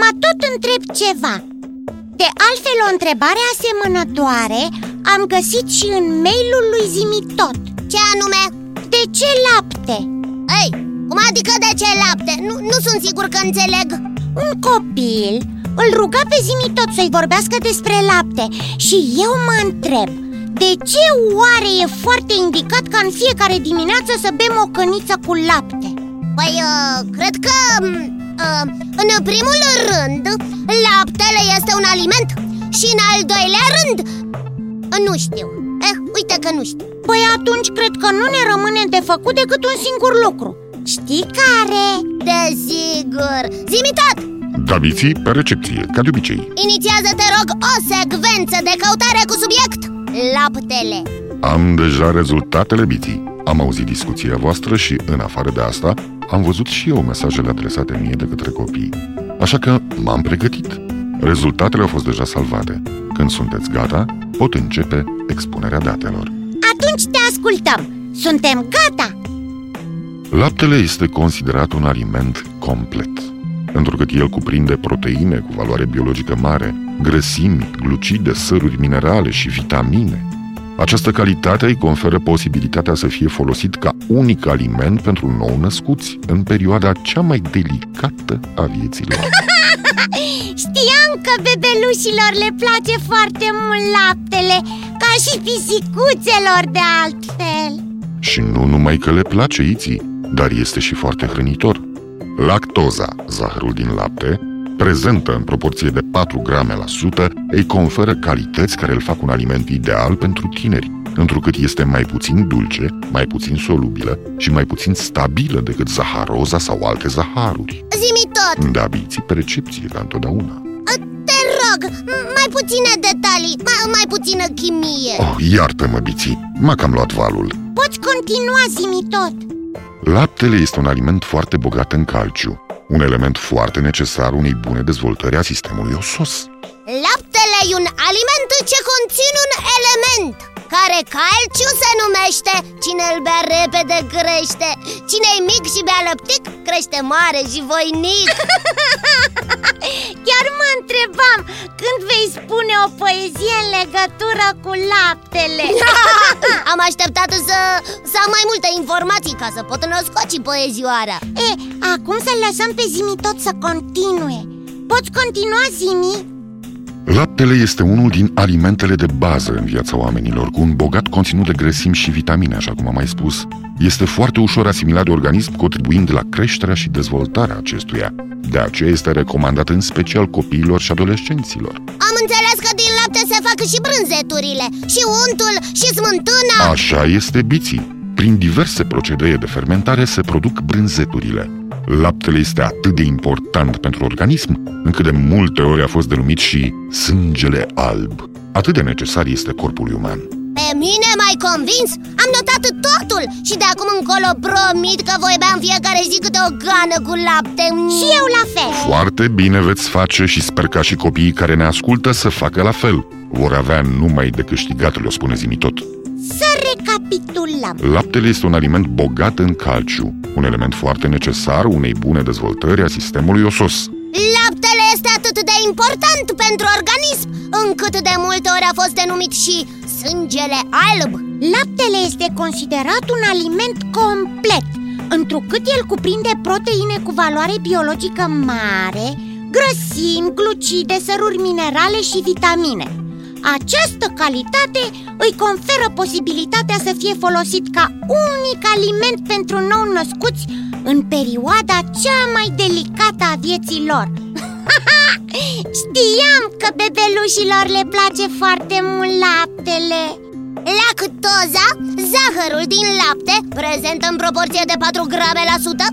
Da, Mă tot întreb ceva De altfel o întrebare asemănătoare am găsit și în mailul lui Zimitot ce anume? De ce lapte? Ei, cum adică de ce lapte? Nu, nu sunt sigur că înțeleg Un copil îl ruga pe Zimitot să-i vorbească despre lapte Și eu mă întreb De ce oare e foarte indicat ca în fiecare dimineață să bem o căniță cu lapte? Păi, uh, cred că, uh, în primul rând, laptele este un aliment Și în al doilea rând, uh, nu știu. Eh, uite că nu știu. Păi atunci cred că nu ne rămâne de făcut decât un singur lucru. Știi care? Desigur. Zimi tot! Daviții pe recepție, ca de obicei. Inițiază, te rog, o secvență de căutare cu subiect. Laptele. Am deja rezultatele biții Am auzit discuția voastră și, în afară de asta, am văzut și eu mesajele adresate mie de către copii. Așa că m-am pregătit. Rezultatele au fost deja salvate. Când sunteți gata, pot începe expunerea datelor. Atunci te ascultăm. Suntem gata! Laptele este considerat un aliment complet, pentru că el cuprinde proteine cu valoare biologică mare, grăsimi, glucide, săruri minerale și vitamine. Această calitate îi conferă posibilitatea să fie folosit ca unic aliment pentru nou-născuți în perioada cea mai delicată a vieții lor. Știam că bebelușilor le place foarte mult laptele Ca și pisicuțelor de altfel Și nu numai că le place iții, dar este și foarte hrănitor. Lactoza, zahărul din lapte, prezentă în proporție de 4 grame la sută, îi conferă calități care îl fac un aliment ideal pentru tineri, întrucât este mai puțin dulce, mai puțin solubilă și mai puțin stabilă decât zaharoza sau alte zaharuri. Zimi tot! Da, biții pe recepție, ca întotdeauna. Te rog, mai puține detalii, mai, mai puțină chimie Oh, iartă-mă, biții, m-a cam luat valul. Poți continua, zimi tot Laptele este un aliment foarte bogat în calciu, un element foarte necesar unei bune dezvoltări a sistemului osos. Laptele e un aliment ce conține un element care calciu se numește. Cine îl bea repede crește Cine e mic și bea lăptic crește mare și voinic. Chiar mă întrebam când vei spune o poezie în legătură cu laptele? Am așteptat să, să am mai multe informații ca să pot născoci poezioara. E, acum să lăsăm pe Zimi tot să continue. Poți continua, Zimi? Laptele este unul din alimentele de bază în viața oamenilor, cu un bogat conținut de grăsimi și vitamine, așa cum am mai spus. Este foarte ușor asimilat de organism, contribuind la creșterea și dezvoltarea acestuia. De aceea este recomandat în special copiilor și adolescenților. Am înțeles că din lapte se fac și brânzeturile Și untul și smântâna Așa este biții. Prin diverse procedee de fermentare se produc brânzeturile. Laptele este atât de important pentru organism, încât de multe ori a fost denumit și sângele alb. Atât de necesar este corpului uman. Pe mine m-ai convins? Am notat totul Și de acum încolo promit că voi bea în fiecare zi câte o gană cu lapte Și eu la fel Foarte bine veți face și sper ca și copiii care ne ascultă să facă la fel. Vor avea numai de câștigat, le spune zimi tot. Să recapitulăm Laptele este un aliment bogat în calciu, un element foarte necesar unei bune dezvoltări a sistemului osos. Laptele este atât de important pentru organism Încât de multe ori a fost denumit și sângele alb. Laptele este considerat un aliment complet Întrucât el cuprinde proteine cu valoare biologică mare Grăsimi, glucide, săruri minerale și vitamine Această calitate îi conferă posibilitatea să fie folosit ca unic aliment pentru nou-născuți În perioada cea mai delicată a vieții lor. Știam că bebelușilor le place foarte mult laptele. Lactoza, zahărul din lapte, prezent în proporție de 4 grame la sută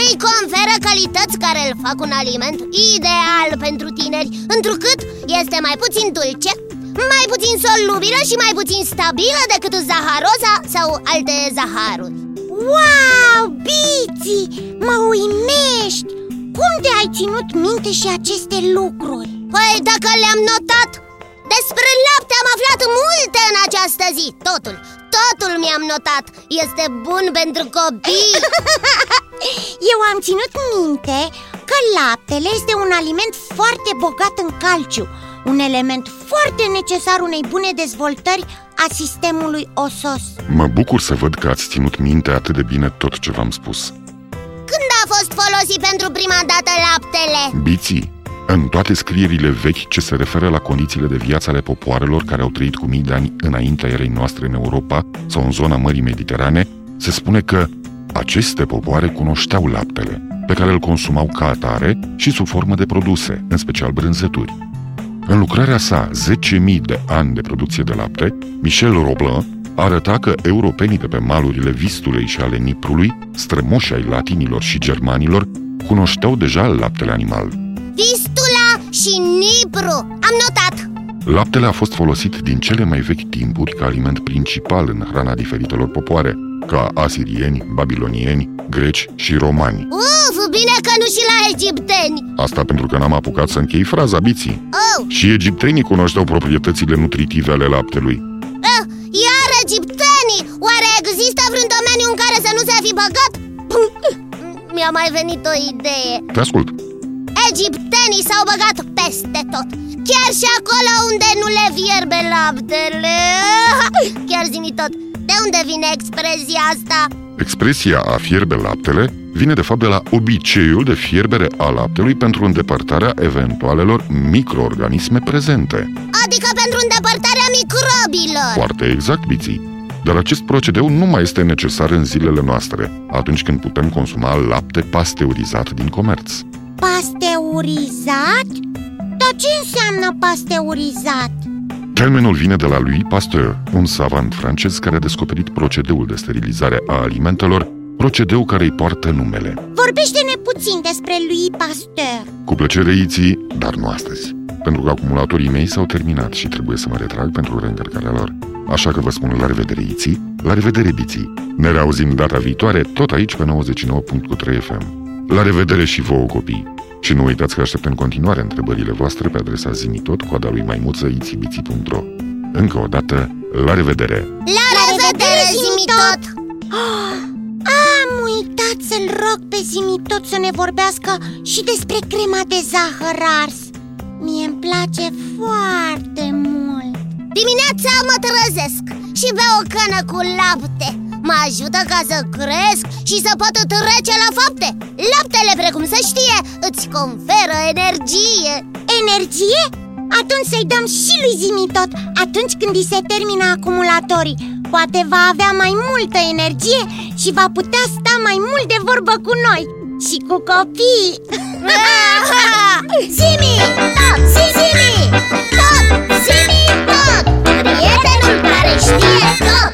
Îi conferă calități care îl fac un aliment ideal pentru tineri Întrucât este mai puțin dulce, mai puțin solubilă și mai puțin stabilă decât zaharoza sau alte zaharuri. Wow, Biții, mă uimești! Cum de ai ținut minte și aceste lucruri? Păi dacă le-am notat Despre lapte am aflat multe în această zi. Totul, totul mi-am notat. Este bun pentru copii. Eu am ținut minte că laptele este un aliment foarte bogat în calciu Un element foarte necesar unei bune dezvoltări a sistemului osos Mă bucur să văd că ați ținut minte atât de bine tot ce v-am spus Când a fost folosit pentru prima dată laptele? Biții, în toate scrierile vechi ce se referă la condițiile de viață ale popoarelor care au trăit cu mii de ani înaintea erei noastre în Europa sau în zona Mării Mediterane, se spune că aceste popoare cunoșteau laptele, pe care îl consumau ca atare și sub formă de produse, în special brânzeturi. În lucrarea sa 10.000 de ani de producție de lapte, Michel Roblin arăta că europenii de pe malurile Vistulei și ale Niprului, strămoși ai latinilor și germanilor, cunoșteau deja laptele animal. Vistula și Nipru, am notat! Laptele a fost folosit din cele mai vechi timpuri ca aliment principal în hrana diferitelor popoare, ca asirieni, babilonieni, greci și romani. Uf, bine că nu și la egipteni! Asta pentru că n-am apucat să închei fraza biții. Oh, Și egiptenii cunoșteau proprietățile nutritive ale laptelui. uh, iar egiptenii! Oare există vreun domeniu în care să nu se fi băgat? Mi-a mai venit o idee Te ascult. Egiptenii s-au băgat peste tot Chiar și acolo unde nu le fierbe laptele Chiar zi tot, de unde vine expresia asta? Expresia a fierbe laptele vine de fapt de la obiceiul de fierbere a laptelui pentru îndepărtarea eventualelor microorganisme prezente. Adică pentru îndepărtarea microbilor Foarte exact, biții. Dar acest procedeu nu mai este necesar în zilele noastre, atunci când putem consuma lapte pasteurizat din comerț. Pasteurizat? Dar ce înseamnă pasteurizat? Termenul vine de la lui Pasteur, un savant francez care a descoperit procedeul de sterilizare a alimentelor, procedeu care îi poartă numele. Vorbește-ne puțin despre lui Pasteur Cu plăcere, Iții, dar nu astăzi. Pentru că acumulatorii mei s-au terminat și trebuie să mă retrag pentru reîncărcarea lor. Așa că vă spun la revedere, Iții, la revedere, Biții. Ne reauzim data viitoare, tot aici pe 99.3 FM. La revedere și vouă, copii! Și nu uitați că aștept în continuare întrebările voastre pe adresa zimitot, coada lui maimuță, itibiții.ro Încă o dată, la revedere! La, La revedere, revedere, zimi Zimi-tot! Tot! Am uitat să-l rog pe Zimitot să ne vorbească și despre crema de zahăr ars. Mie îmi place foarte mult. Dimineața mă trezesc și beau o cană cu lapte. Mă ajută ca să cresc și să pot trece la fapte. Laptele, precum se știe, îți conferă energie. Energie? Atunci să-i dăm și lui Zimitot Atunci când îi se termină acumulatorii Poate va avea mai multă energie și va putea sta mai mult de vorbă cu noi și cu copii. Zimi, tot, zimi, tot, zimi, tot. Prietenul care știe tot.